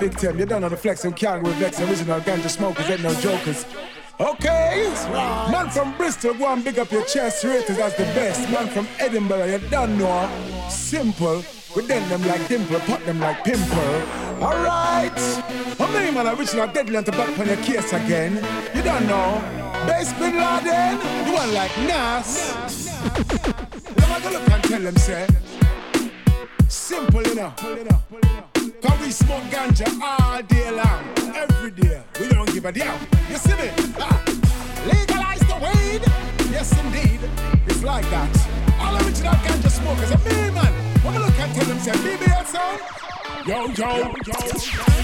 victim. You don't know the flex and can't vex. Original ganja smokers ain't no jokers. Okay, man from Bristol, go and big up your chest, rated as the best. Man from Edinburgh, you don't know. Simple, we then them like dimple, pop them like pimple. Alright, many man original deadly and to back on your case again? You don't know. Base Bin Laden, you want like Nas. Let me go look and tell them, say. Simple, know. Cause we smoke ganja all day long, every day. We don't give a damn. You see me? Ah. Legalize the weed. Yes, indeed. It's like that. All original ganja smokers are me, man. When we look tell them, say, BBL sound. Yo, yo, yo.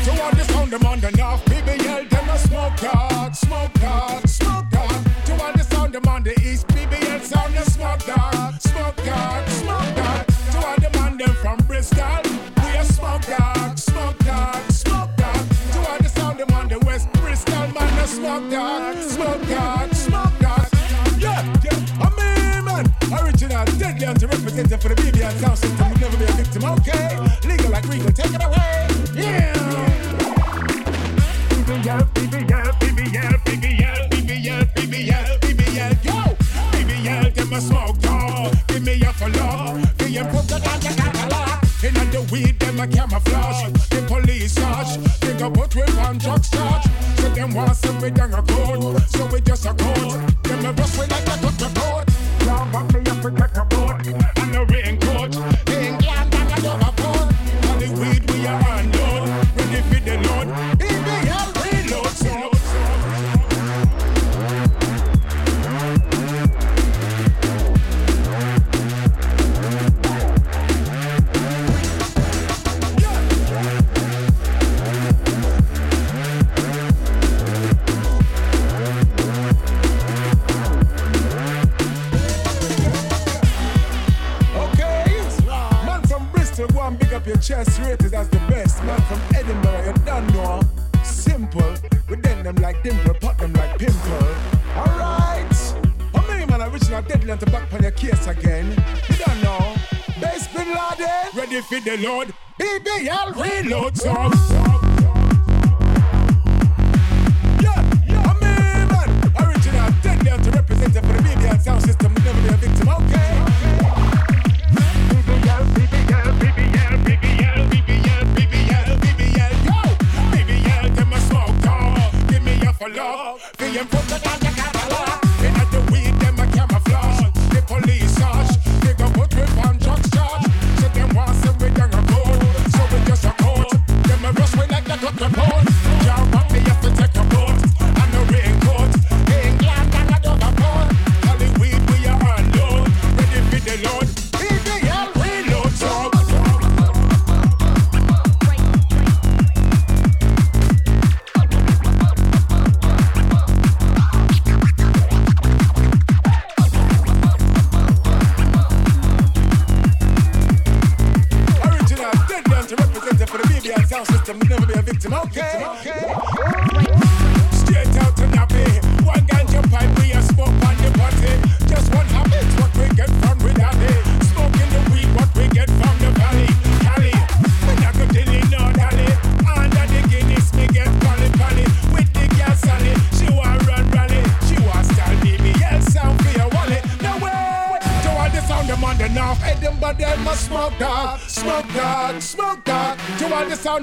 To all the sound, them on the north. BBL, them a smoke dog, smoke dog, smoke dog. To all the sound, them on the east. BBL sound, the smoke dog, smoke dog, smoke dog. To all the man, them from Bristol. Dog, smoke dog, smoke dog. To all the sound, them on the west. Bristol, man, a smoke dog, smoke dog, smoke dog. Yeah, yeah, I'm me, man. Original, deadly, and representative for the BBL sound system. Will never be a victim, okay? Legal like legal, take it away. Yeah. BBL, BBL, BBL, BBL, BBL, BBL, BBL, yo. BBL, them a smoke dog. Give me a follow. The improve the ganja catalog. In on the weed, them a camouflage. The police. They go put we on drugs charge. So them want some we down a code. So we just a code. Them a rush we like a report. Now want me up to get a boat. Chest, rated as the best. Man from Edinburgh, you don't know. Simple, we then them like dimple, pop them like pimple. Alright, how many man original deadly and to back on your case again? You don't know. Base Bin Laden, ready for the load. BBL reload song.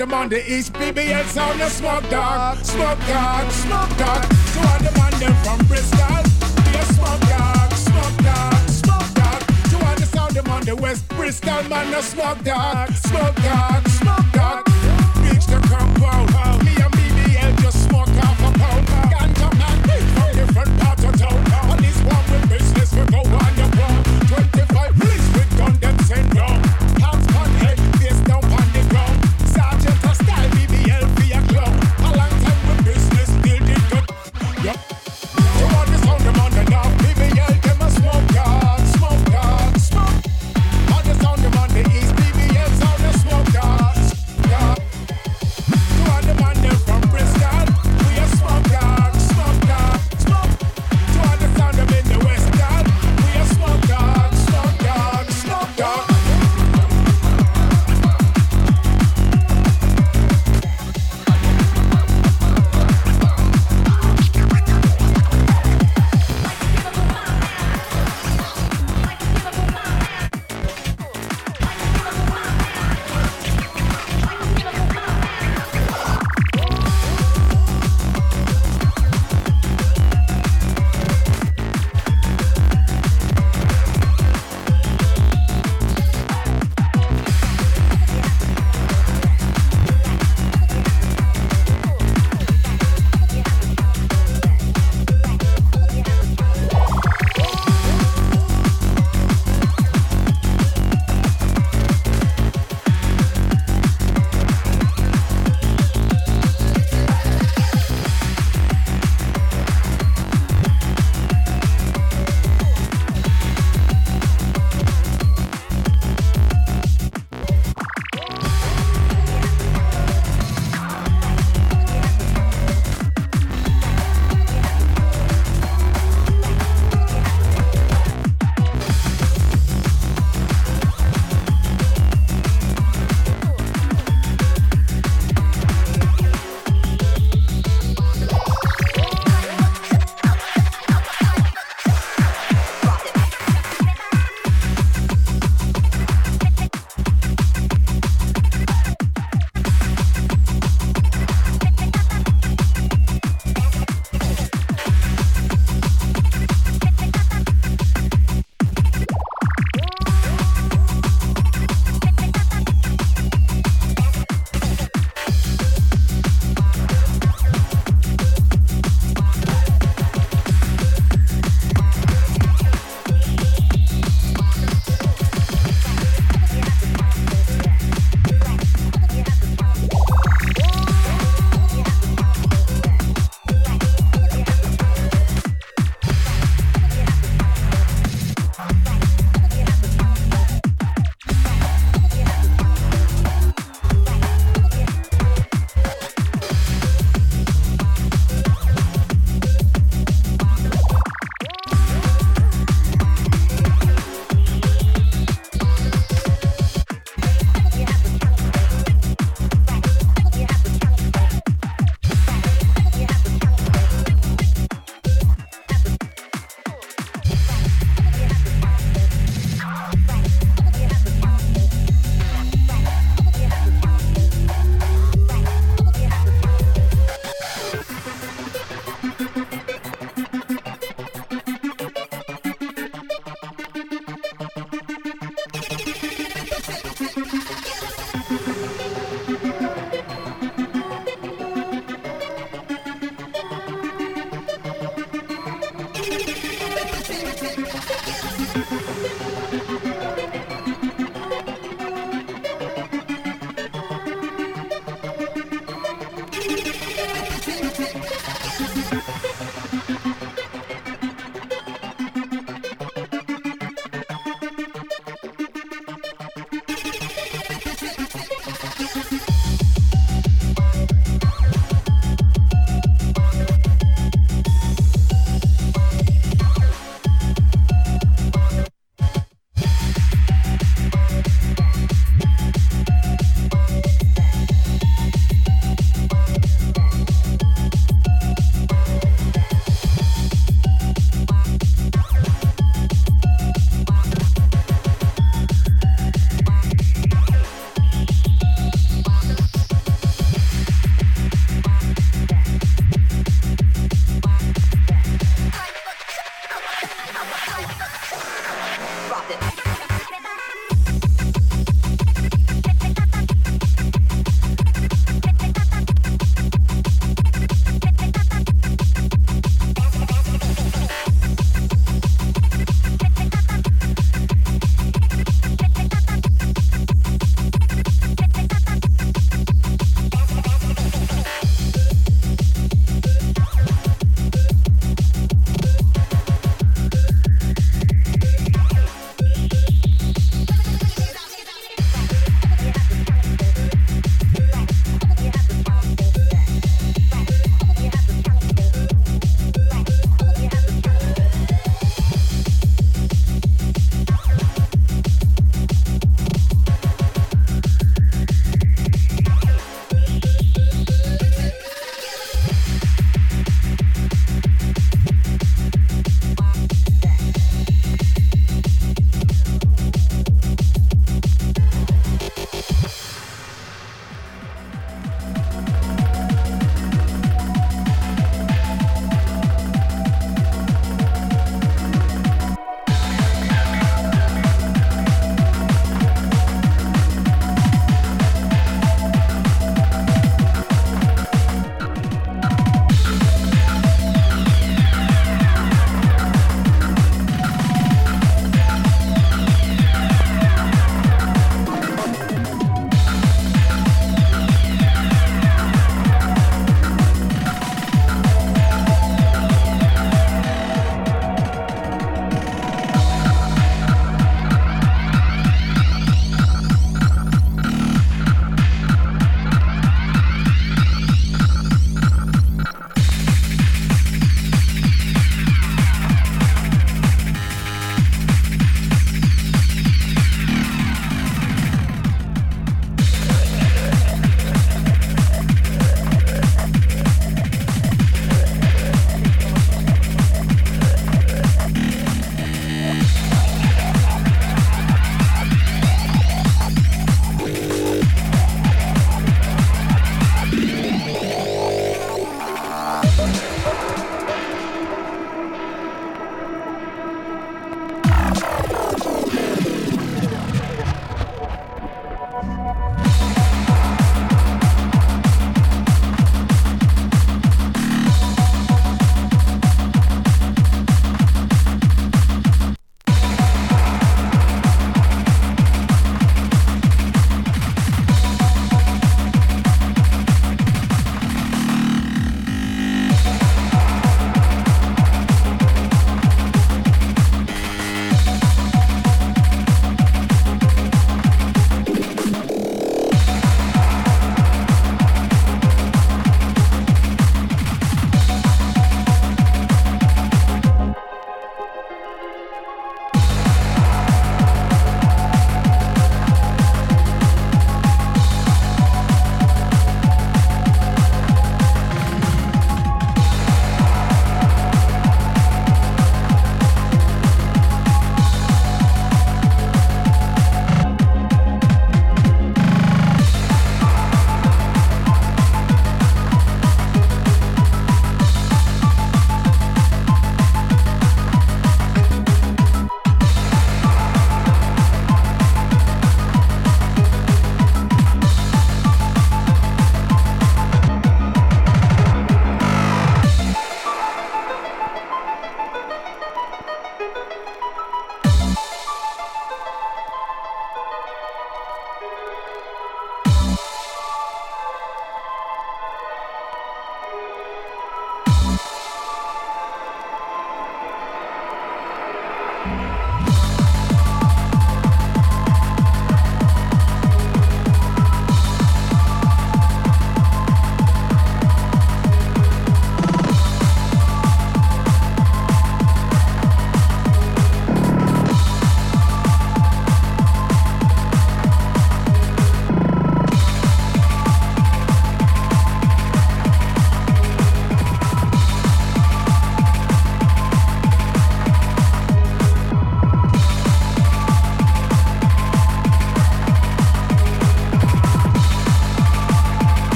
Them on the east, BBL sound a smoke dog, smoke dog, smoke dog. To all the man them from Bristol, be a smoke dog, smoke dog, smoke dog. To all the sound them on the west, Bristol man a smoke dog, smoke dog,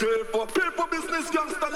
for people business gangster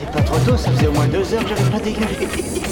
c'est pas trop tôt, ça faisait au moins deux heures que j'avais pas dégagé.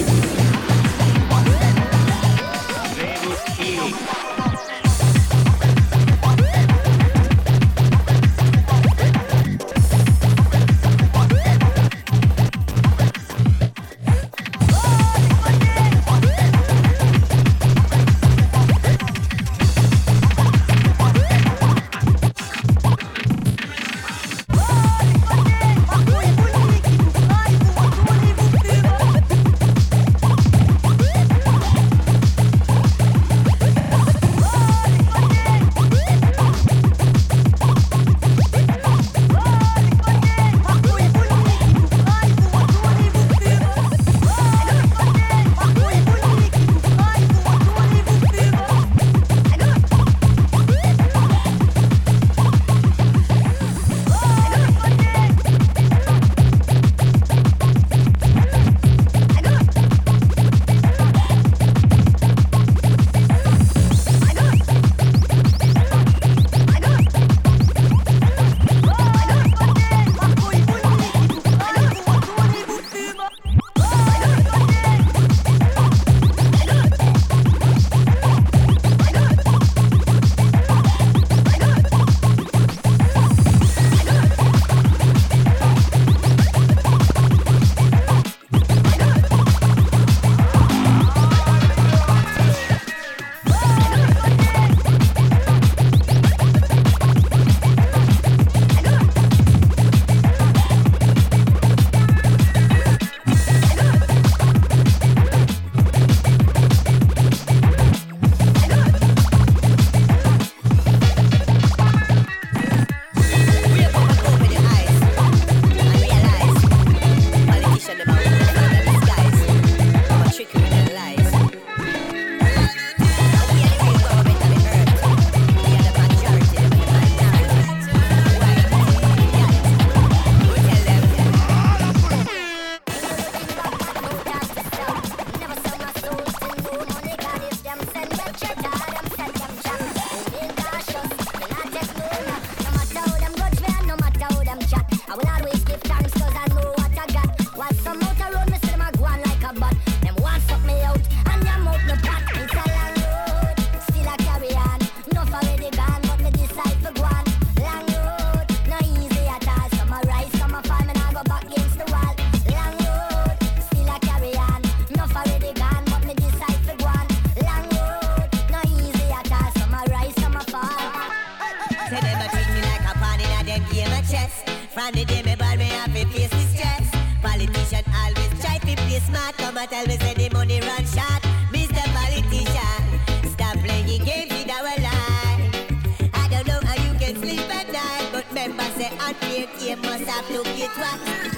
stop, look, it was.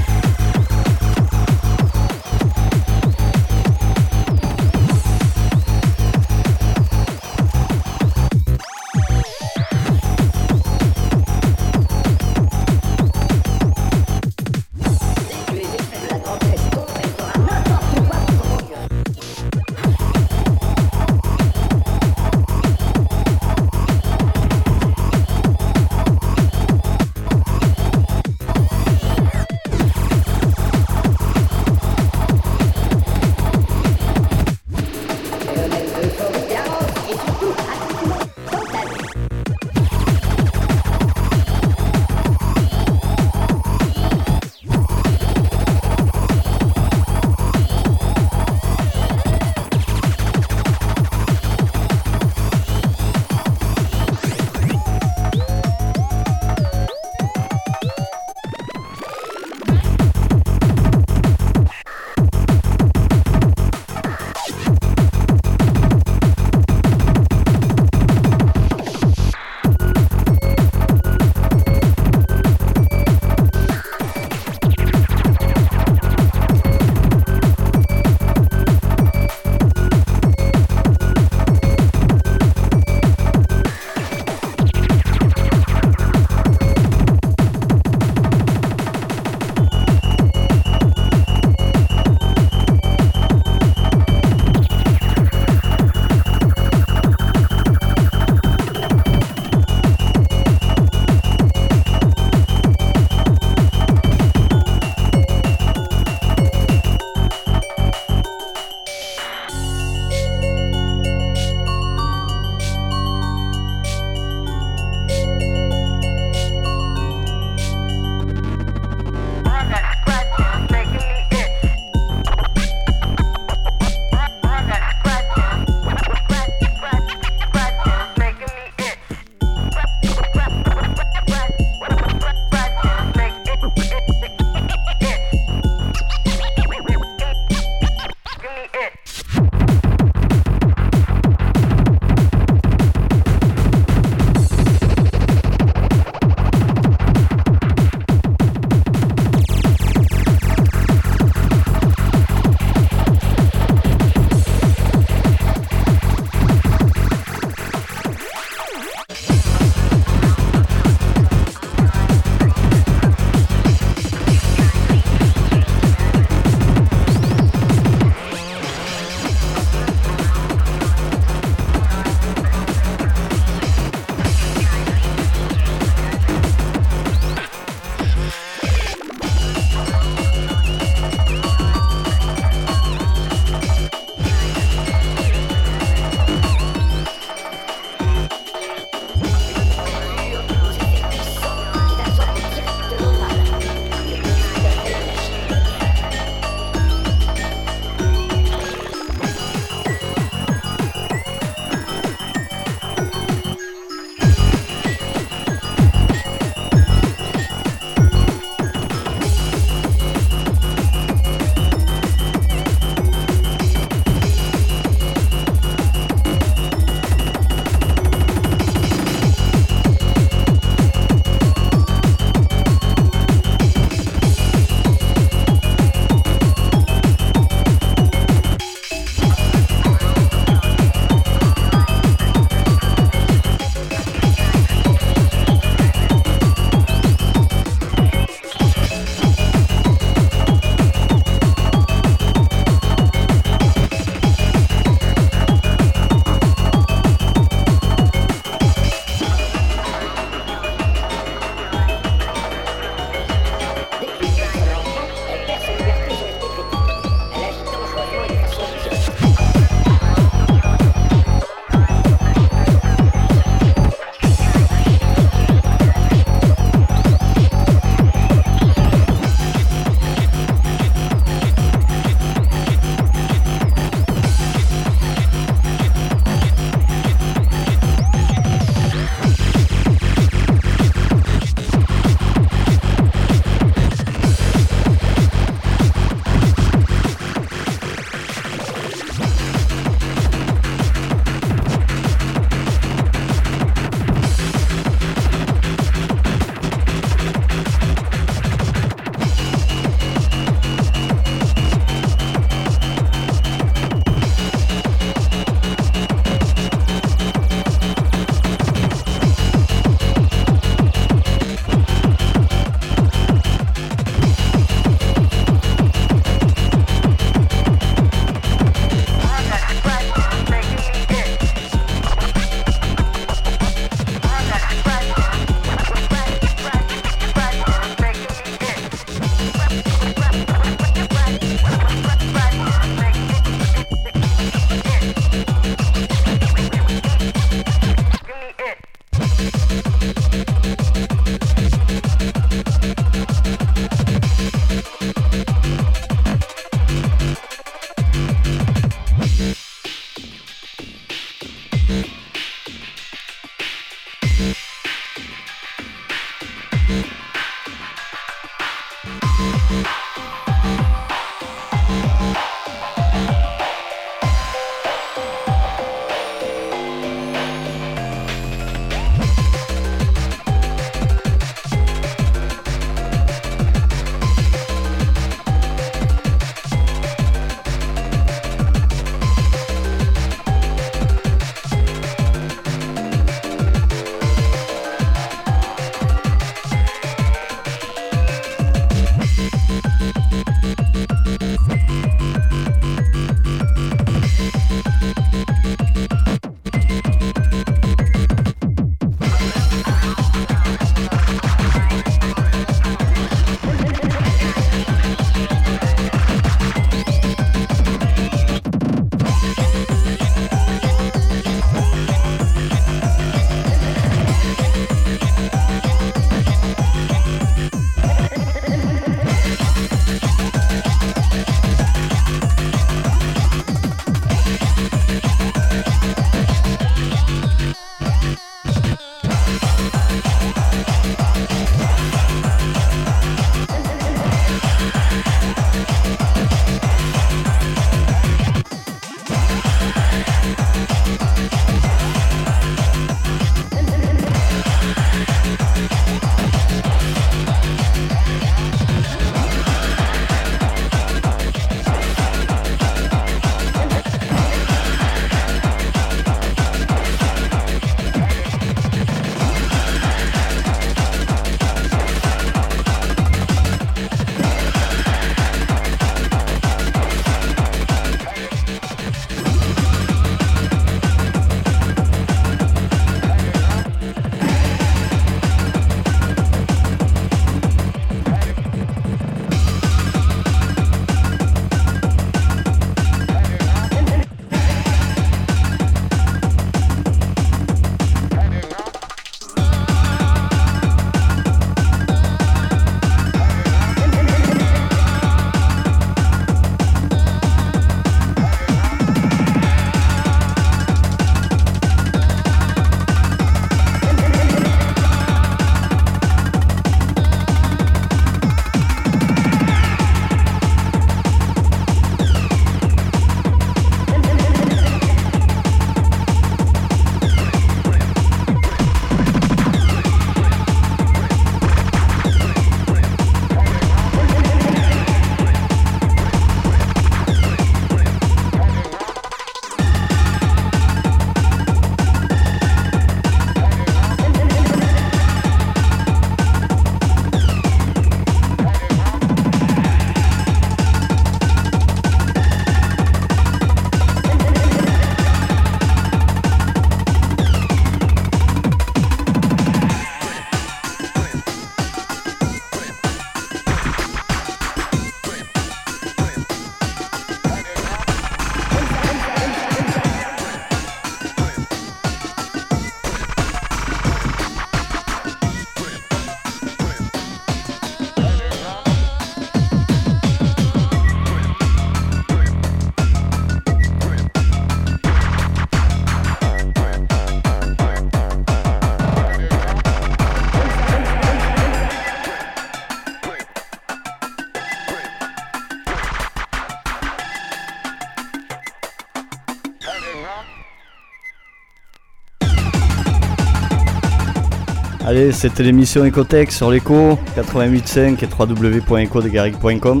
Allez, c'était l'émission Ecotech sur l'écho 88.5 et www.ecodegaric.com.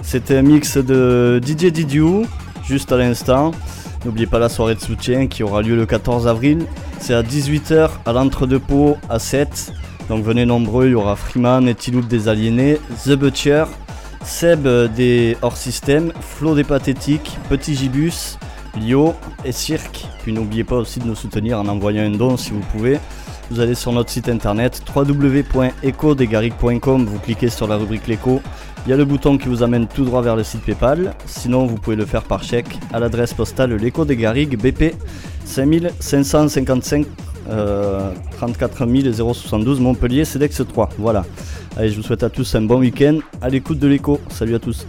C'était un mix de DJ Didiou, juste à l'instant. N'oubliez pas la soirée de soutien qui aura lieu le 14 avril. C'est à 18h à l'entre-deux-pots à 7. Donc venez nombreux, il y aura Freeman, Etiloup des Aliénés, The Butcher, Seb des hors système Flo des Pathétiques, Petit Gibus, Lio et Cirque. Puis n'oubliez pas aussi de nous soutenir en envoyant un don si vous pouvez. Vous allez sur notre site internet www.ecodegaric.com, vous cliquez sur la rubrique l'écho. Il y a le bouton qui vous amène tout droit vers le site PayPal. Sinon, vous pouvez le faire par chèque à l'adresse postale l'écho des Garrigues BP 5555 euh, 34 072 Montpellier, CEDEX 3. Voilà. Allez, je vous souhaite à tous un bon week-end à l'écoute de l'écho. Salut à tous.